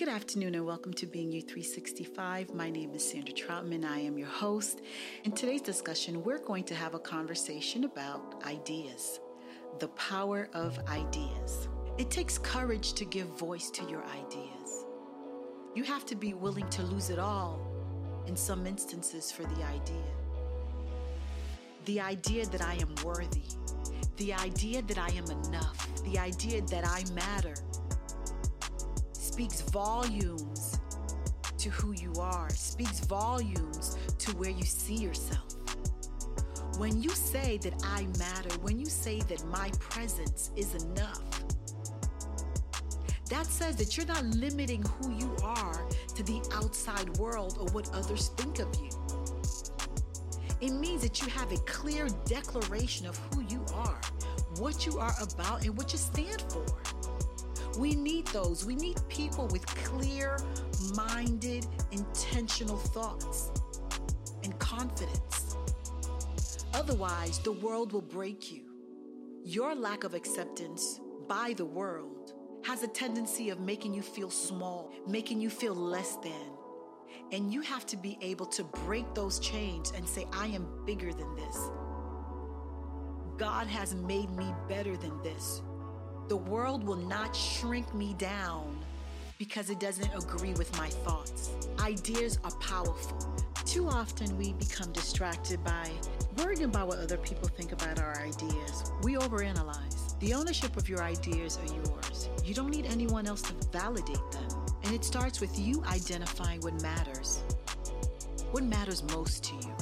Good afternoon and welcome to Being You 365. My name is Sandra Troutman. I am your host. In today's discussion, we're going to have a conversation about ideas, the power of ideas. It takes courage to give voice to your ideas. You have to be willing to lose it all in some instances for the idea. The idea that I am worthy, the idea that I am enough, the idea that I matter speaks volumes to who you are, speaks volumes to where you see yourself. When you say that I matter, when you say that my presence is enough, that says that you're not limiting who you are to the outside world or what others think of you. It means that you have a clear declaration of who you are, what you are about, and what you stand for. We need those. We need people with clear minded, intentional thoughts and confidence. Otherwise, the world will break you. Your lack of acceptance by the world has a tendency of making you feel small, making you feel less than. And you have to be able to break those chains and say, I am bigger than this. God has made me better than this. The world will not shrink me down because it doesn't agree with my thoughts. Ideas are powerful. Too often we become distracted by worrying about what other people think about our ideas. We overanalyze. The ownership of your ideas are yours. You don't need anyone else to validate them. And it starts with you identifying what matters. What matters most to you?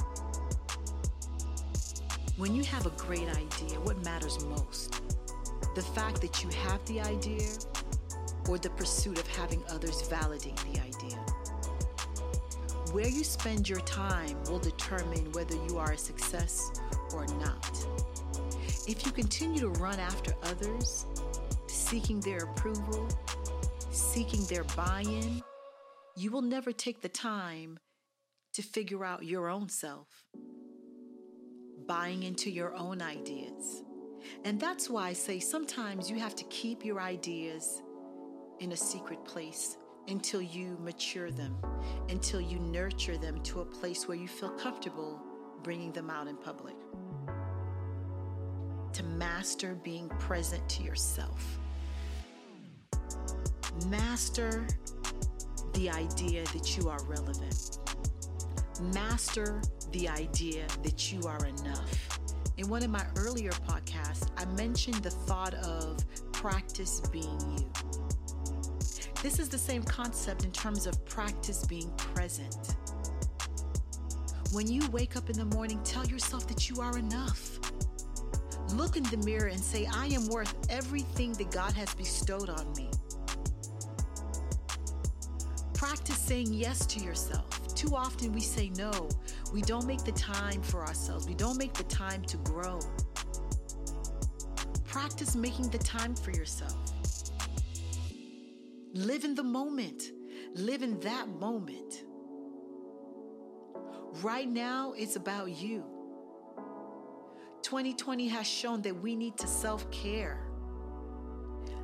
When you have a great idea, what matters most? The fact that you have the idea or the pursuit of having others validate the idea. Where you spend your time will determine whether you are a success or not. If you continue to run after others, seeking their approval, seeking their buy in, you will never take the time to figure out your own self, buying into your own ideas and that's why I say sometimes you have to keep your ideas in a secret place until you mature them, until you nurture them to a place where you feel comfortable bringing them out in public. To master being present to yourself. Master the idea that you are relevant. Master the idea that you are enough. In one of my earlier podcasts, I mentioned the thought of practice being you. This is the same concept in terms of practice being present. When you wake up in the morning, tell yourself that you are enough. Look in the mirror and say, I am worth everything that God has bestowed on me. Practice saying yes to yourself. Too often we say no. We don't make the time for ourselves. We don't make the time to grow. Practice making the time for yourself. Live in the moment. Live in that moment. Right now, it's about you. 2020 has shown that we need to self care.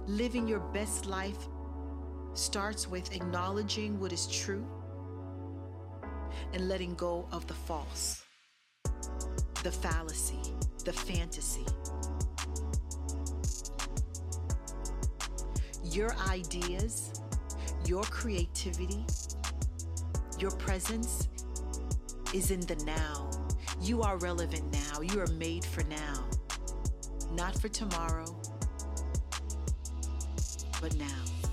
Living your best life starts with acknowledging what is true and letting go of the false, the fallacy, the fantasy. Your ideas, your creativity, your presence is in the now. You are relevant now. You are made for now, not for tomorrow, but now.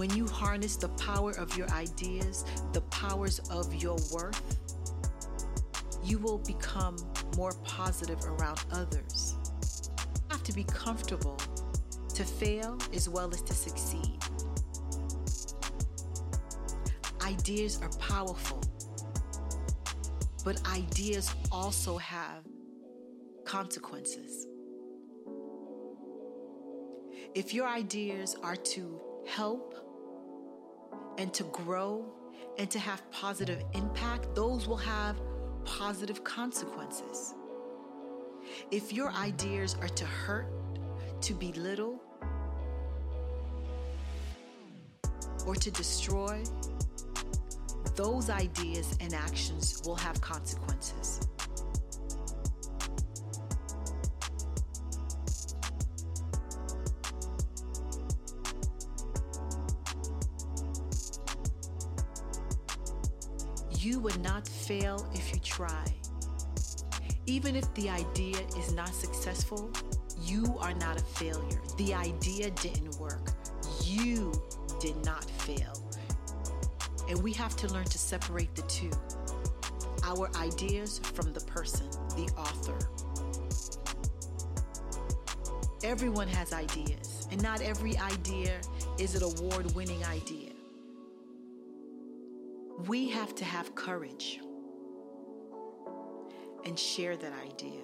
When you harness the power of your ideas, the powers of your worth, you will become more positive around others. You have to be comfortable to fail as well as to succeed. Ideas are powerful, but ideas also have consequences. If your ideas are to help and to grow and to have positive impact, those will have positive consequences. If your ideas are to hurt, to belittle, or to destroy, those ideas and actions will have consequences. You would not fail if you try. Even if the idea is not successful, you are not a failure. The idea didn't work. You did not fail. And we have to learn to separate the two our ideas from the person, the author. Everyone has ideas, and not every idea is an award winning idea. We have to have courage and share that idea.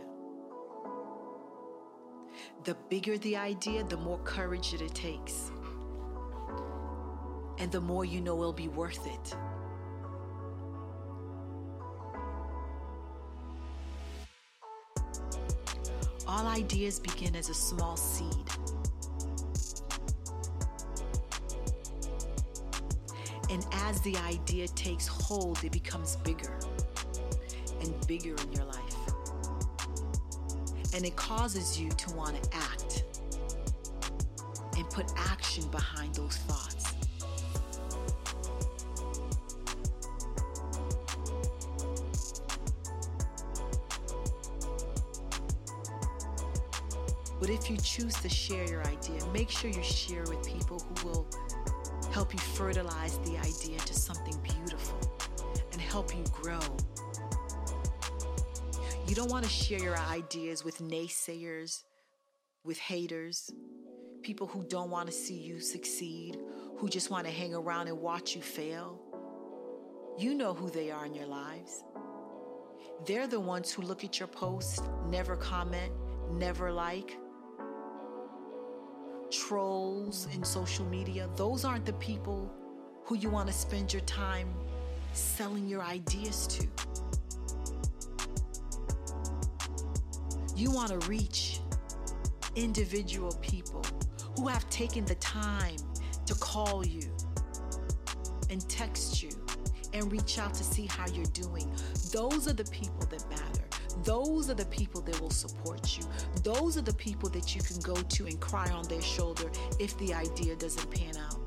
The bigger the idea, the more courage that it takes. And the more you know it'll be worth it. All ideas begin as a small seed. And as the idea takes hold, it becomes bigger and bigger in your life. And it causes you to want to act and put action behind those thoughts. But if you choose to share your idea, make sure you share with people who will help you fertilize the idea into something beautiful and help you grow you don't want to share your ideas with naysayers, with haters, people who don't want to see you succeed, who just want to hang around and watch you fail. You know who they are in your lives. They're the ones who look at your post, never comment, never like. Trolls in social media, those aren't the people who you want to spend your time selling your ideas to. You want to reach individual people who have taken the time to call you and text you and reach out to see how you're doing. Those are the people that matter. Those are the people that will support you. Those are the people that you can go to and cry on their shoulder if the idea doesn't pan out.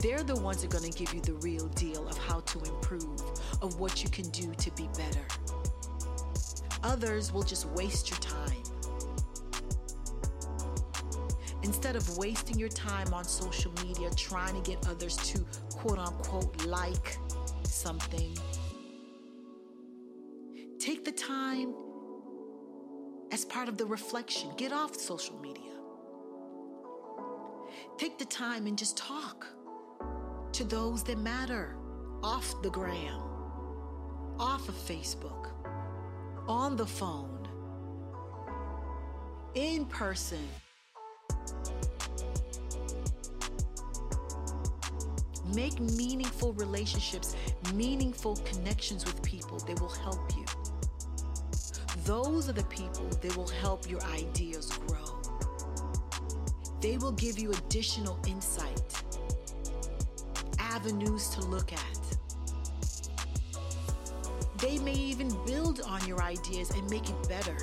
They're the ones that are going to give you the real deal of how to improve, of what you can do to be better. Others will just waste your time. Instead of wasting your time on social media trying to get others to quote unquote like something, take the time as part of the reflection. Get off social media. Take the time and just talk to those that matter off the gram, off of Facebook on the phone, in person. Make meaningful relationships, meaningful connections with people that will help you. Those are the people that will help your ideas grow. They will give you additional insight, avenues to look at. They may even build on your ideas and make it better.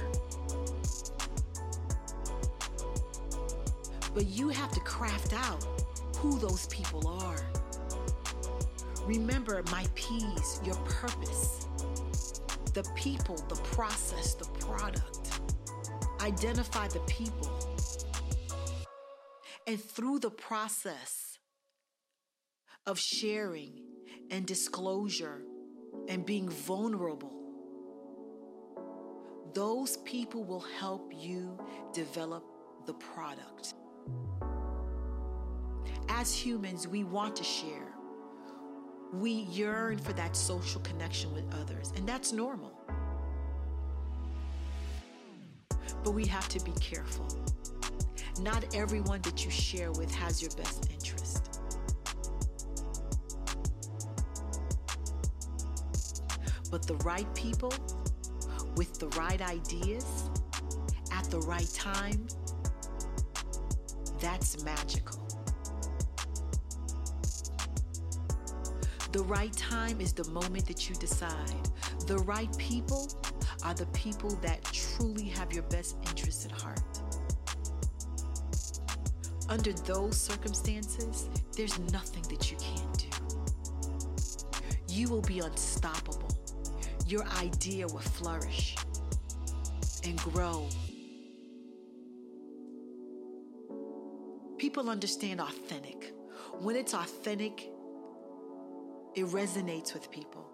But you have to craft out who those people are. Remember my P's, your purpose, the people, the process, the product. Identify the people. And through the process of sharing and disclosure and being vulnerable, those people will help you develop the product. As humans, we want to share. We yearn for that social connection with others, and that's normal. But we have to be careful. Not everyone that you share with has your best interest. But the right people with the right ideas at the right time, that's magical. The right time is the moment that you decide. The right people are the people that truly have your best interests at heart. Under those circumstances, there's nothing that you can't do. You will be unstoppable. Your idea will flourish and grow. People understand authentic. When it's authentic, it resonates with people.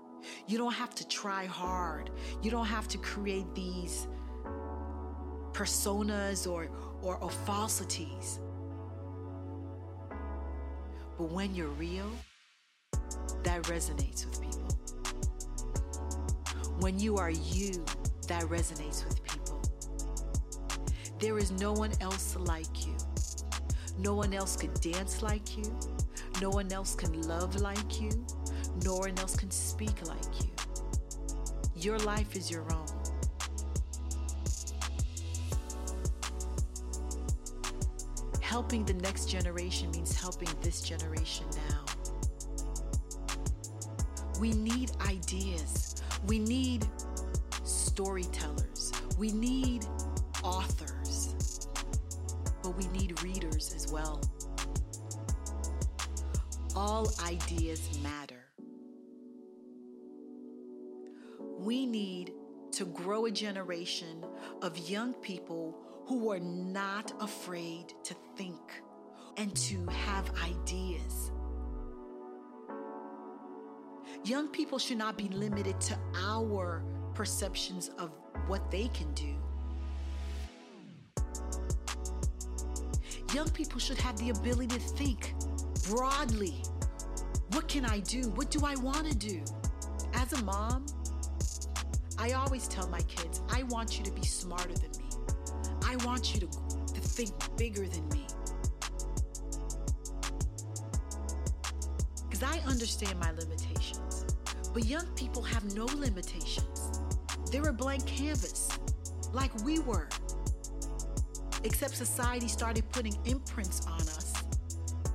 You don't have to try hard. You don't have to create these personas or, or, or falsities. But when you're real, that resonates with people. When you are you, that resonates with people. There is no one else like you. No one else can dance like you. No one else can love like you. No one else can speak like you. Your life is your own. Helping the next generation means helping this generation now. We need ideas. We need storytellers. We need authors. But we need readers as well. All ideas matter. We need to grow a generation of young people who are not afraid to think and to have ideas. Young people should not be limited to our perceptions of what they can do. Young people should have the ability to think broadly. What can I do? What do I want to do? As a mom, I always tell my kids, I want you to be smarter than me. I want you to, to think bigger than me. Because I understand my limitations. But young people have no limitations. They're a blank canvas, like we were. Except society started putting imprints on us,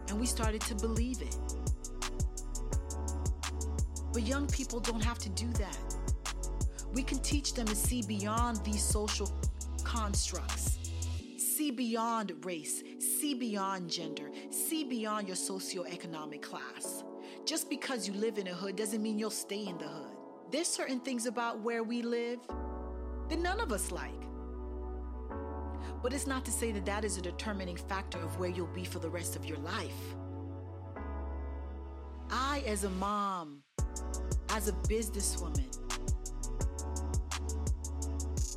and we started to believe it. But young people don't have to do that. We can teach them to see beyond these social constructs, see beyond race, see beyond gender, see beyond your socioeconomic class. Just because you live in a hood doesn't mean you'll stay in the hood. There's certain things about where we live that none of us like. But it's not to say that that is a determining factor of where you'll be for the rest of your life. I, as a mom, as a businesswoman,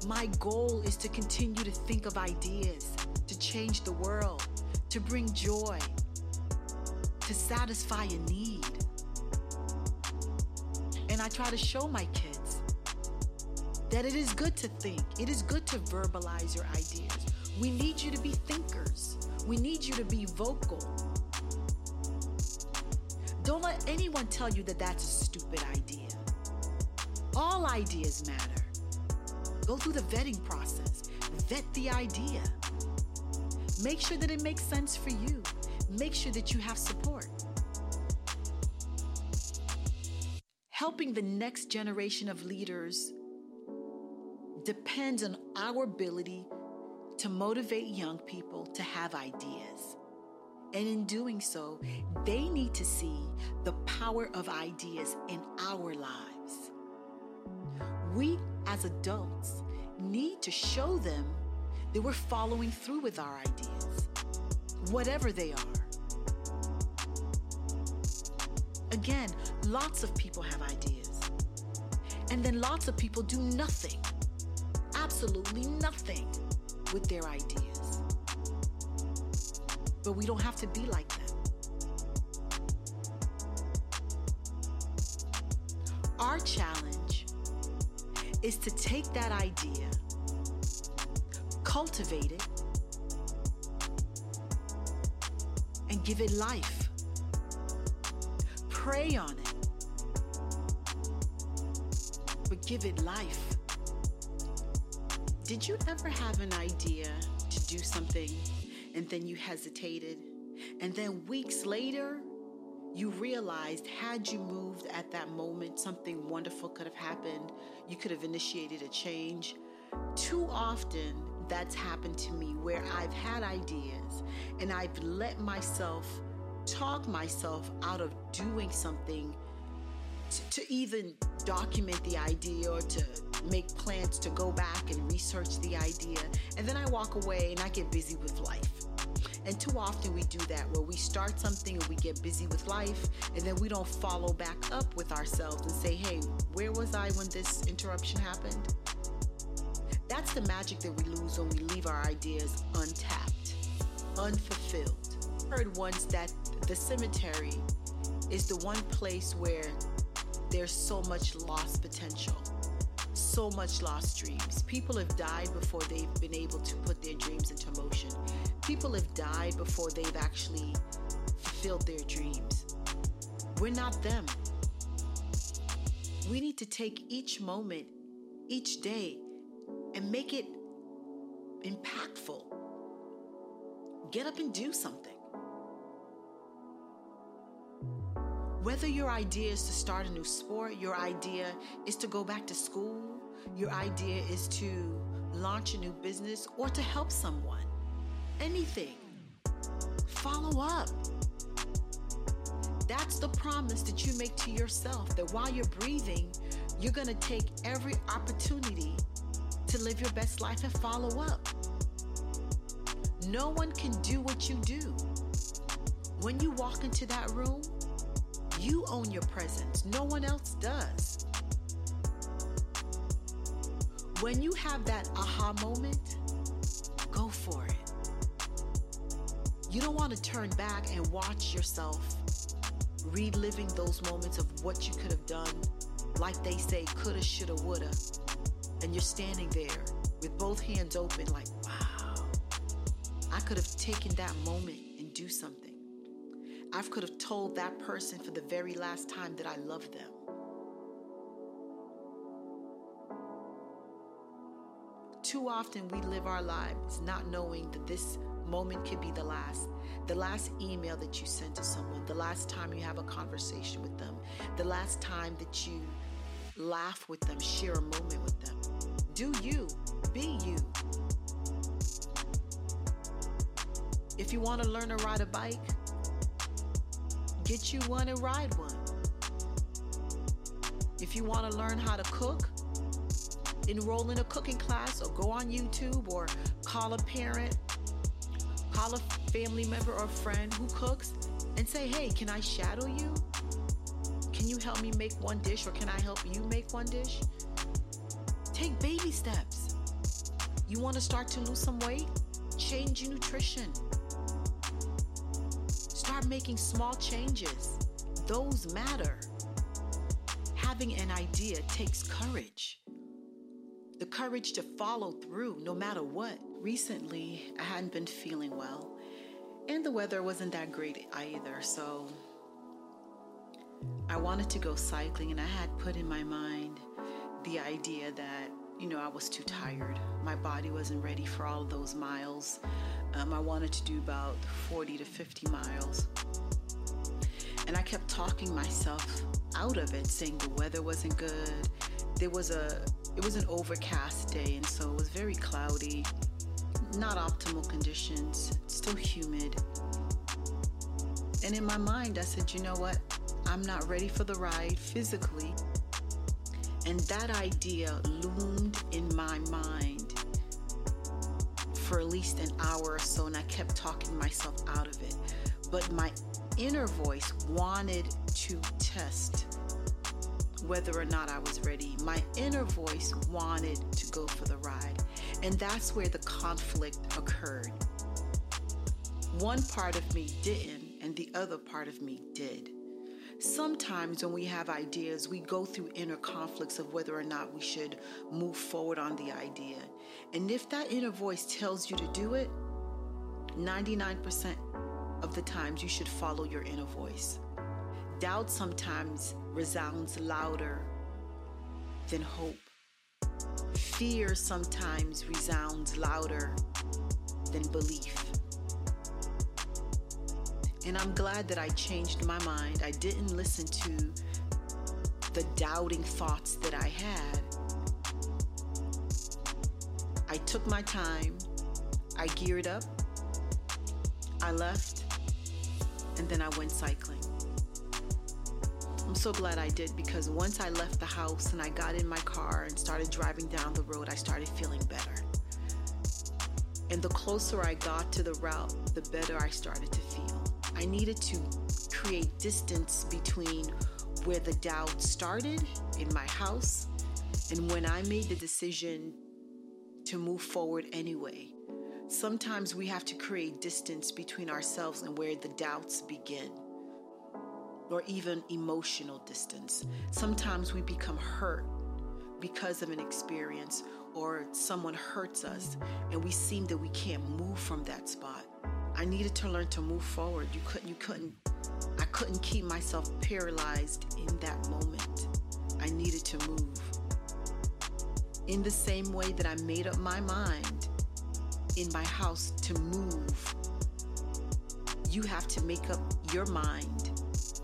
my goal is to continue to think of ideas, to change the world, to bring joy, to satisfy a need. And I try to show my kids that it is good to think, it is good to verbalize your ideas. We need you to be thinkers, we need you to be vocal. Don't let anyone tell you that that's a stupid idea. All ideas matter. Go through the vetting process, vet the idea. Make sure that it makes sense for you. Make sure that you have support. Helping the next generation of leaders depends on our ability to motivate young people to have ideas. And in doing so, they need to see the power of ideas in our lives. We as adults need to show them that we're following through with our ideas, whatever they are. Again, lots of people have ideas. And then lots of people do nothing, absolutely nothing with their ideas. But we don't have to be like them. Our challenge is to take that idea, cultivate it, and give it life. Pray on it, but give it life. Did you ever have an idea to do something and then you hesitated? And then weeks later, you realized had you moved at that moment, something wonderful could have happened. You could have initiated a change. Too often, that's happened to me where I've had ideas and I've let myself talk myself out of doing something to, even document the idea or to make plans to go back and research the idea. And then I walk away and I get busy with life. And too often we do that where we start something and we get busy with life and then we don't follow back up with ourselves and say, hey, where was I when this interruption happened? That's the magic that we lose when we leave our ideas untapped, unfulfilled. I heard once that the cemetery is the one place where there's so much lost potential, so much lost dreams. People have died before they've been able to put their dreams into motion. People have died before they've actually fulfilled their dreams. We're not them. We need to take each moment, each day, and make it impactful. Get up and do something. Whether your idea is to start a new sport, your idea is to go back to school, your idea is to launch a new business, or to help someone, anything, follow up. That's the promise that you make to yourself that while you're breathing, you're going to take every opportunity to live your best life and follow up. No one can do what you do. When you walk into that room, you own your presence, no one else does. When you have that aha moment, go for it. You don't want to turn back and watch yourself reliving those moments of what you could have done, like they say, coulda, shoulda, woulda. And you're standing there with both hands open, like, wow, I could have taken that moment and do something. I could have told that person for the very last time that I love them. Too often we live our lives not knowing that this moment could be the last. The last email that you send to someone, the last time you have a conversation with them, the last time that you laugh with them, share a moment with them. Do you, be you. If you want to learn to ride a bike, Get you one and ride one. If you want to learn how to cook, enroll in a cooking class or go on YouTube or call a parent, call a family member or friend who cooks and say, hey, can I shadow you? Can you help me make one dish or can I help you make one dish? Take baby steps. You want to start to lose some weight? Change your nutrition. Making small changes. Those matter. Having an idea takes courage. The courage to follow through no matter what. Recently, I hadn't been feeling well, and the weather wasn't that great either, so I wanted to go cycling, and I had put in my mind the idea that, you know, I was too tired. My body wasn't ready for all those miles. Um, I wanted to do about 40 to 50 miles. And I kept talking myself out of it, saying the weather wasn't good. There was a it was an overcast day and so it was very cloudy, not optimal conditions, still humid. And in my mind I said, "You know what? I'm not ready for the ride physically." And that idea loomed in my mind for at least an hour or so, and I kept talking myself out of it. But my inner voice wanted to test whether or not I was ready. My inner voice wanted to go for the ride. And that's where the conflict occurred. One part of me didn't, and the other part of me did. Sometimes when we have ideas, we go through inner conflicts of whether or not we should move forward on the idea. And if that inner voice tells you to do it, 99% of the times you should follow your inner voice. Doubt sometimes resounds louder than hope. Fear sometimes resounds louder than belief. And I'm glad that I changed my mind. I didn't listen to the doubting thoughts that I had. I took my time, I geared up, I left, and then I went cycling. I'm so glad I did because once I left the house and I got in my car and started driving down the road, I started feeling better. And the closer I got to the route, the better I started to feel. I needed to create distance between where the doubt started in my house and when I made the decision to move forward anyway. Sometimes we have to create distance between ourselves and where the doubts begin, or even emotional distance. Sometimes we become hurt because of an experience or someone hurts us and we seem that we can't move from that spot. I needed to learn to move forward. You couldn't you couldn't I couldn't keep myself paralyzed in that moment. I needed to move. In the same way that I made up my mind in my house to move, you have to make up your mind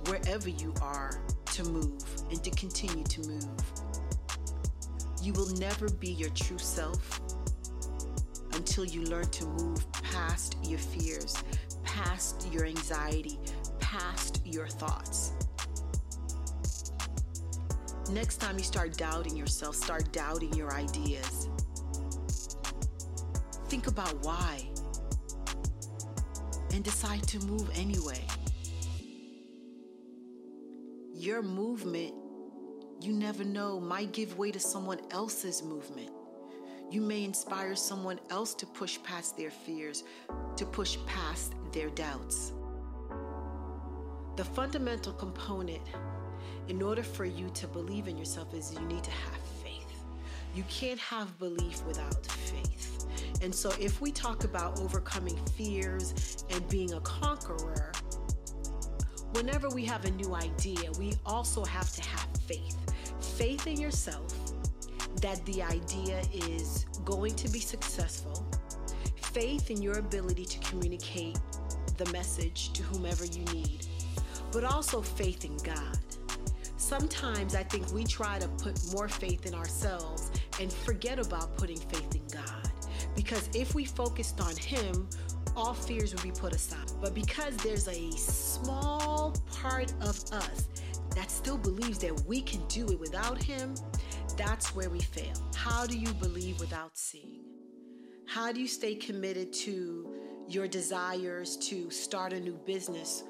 wherever you are to move and to continue to move. You will never be your true self until you learn to move past your fears, past your anxiety, past your thoughts. Next time you start doubting yourself, start doubting your ideas. Think about why and decide to move anyway. Your movement, you never know, might give way to someone else's movement. You may inspire someone else to push past their fears, to push past their doubts. The fundamental component in order for you to believe in yourself is you need to have faith. You can't have belief without faith. And so, if we talk about overcoming fears and being a conqueror, whenever we have a new idea, we also have to have faith. Faith in yourself that the idea is going to be successful, faith in your ability to communicate the message to whomever you need, but also faith in God. Sometimes I think we try to put more faith in ourselves and forget about putting faith in God. Because if we focused on Him, all fears would be put aside. But because there's a small part of us that still believes that we can do it without Him, that's where we fail. How do you believe without seeing? How do you stay committed to your desires to start a new business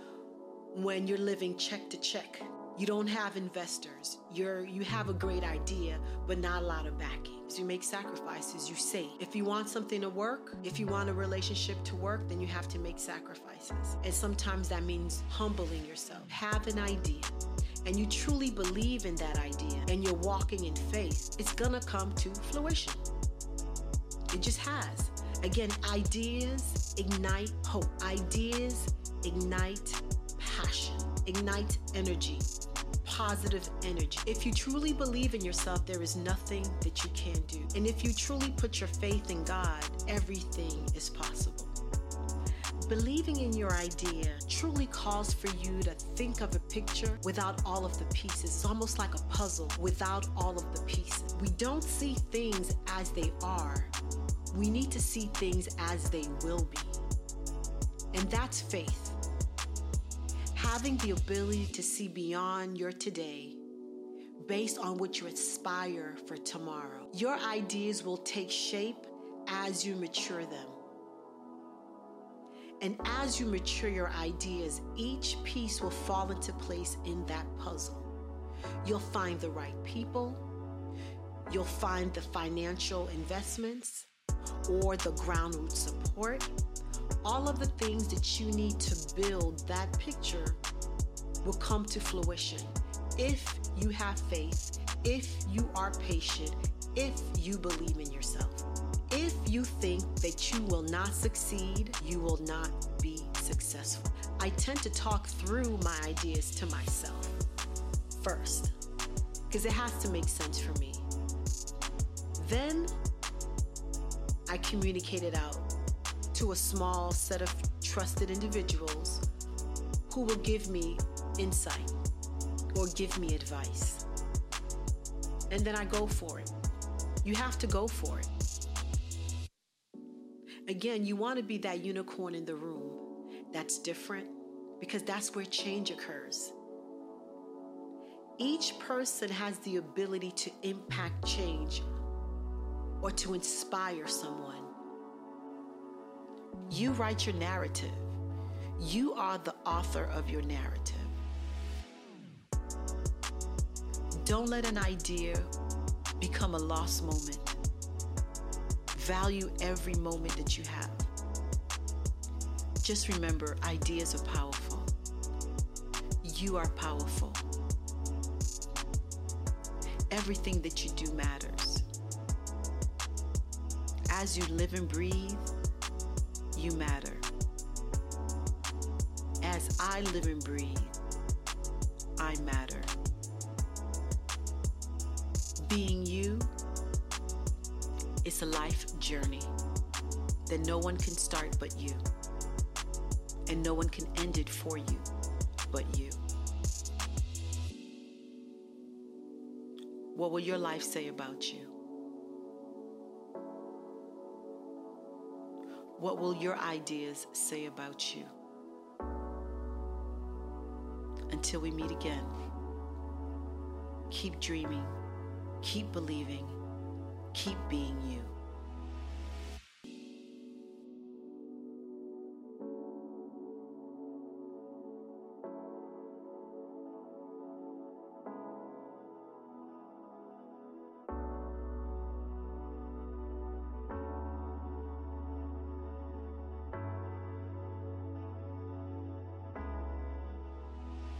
when you're living check to check? You don't have investors. You're you have a great idea, but not a lot of backing. So you make sacrifices, you save. If you want something to work, if you want a relationship to work, then you have to make sacrifices. And sometimes that means humbling yourself. Have an idea and you truly believe in that idea and you're walking in faith, it's gonna come to fruition. It just has. Again, ideas ignite hope, ideas ignite passion, ignite energy, positive energy. If you truly believe in yourself, there is nothing that you can't do. And if you truly put your faith in God, everything is possible. Believing in your idea truly calls for you to think of a picture without all of the pieces. It's almost like a puzzle without all of the pieces. We don't see things as they are, we need to see things as they will be. And that's faith. Having the ability to see beyond your today based on what you aspire for tomorrow. Your ideas will take shape as you mature them. And as you mature your ideas, each piece will fall into place in that puzzle. You'll find the right people, you'll find the financial investments or the ground root support. All of the things that you need to build that picture will come to fruition if you have faith, if you are patient, if you believe in yourself. If you think that you will not succeed, you will not be successful. I tend to talk through my ideas to myself first because it has to make sense for me. Then I communicate it out to a small set of trusted individuals who will give me insight or give me advice. And then I go for it. You have to go for it. Again, you want to be that unicorn in the room that's different because that's where change occurs. Each person has the ability to impact change or to inspire someone. You write your narrative. You are the author of your narrative. Don't let an idea become a lost moment. Value every moment that you have. Just remember ideas are powerful. You are powerful. Everything that you do matters. As you live and breathe, you matter. As I live and breathe, I matter. Being is a life journey that no one can start but you, and no one can end it for you but you. What will your life say about you? What will your ideas say about you? Until we meet again, keep dreaming Keep believing. Keep being you.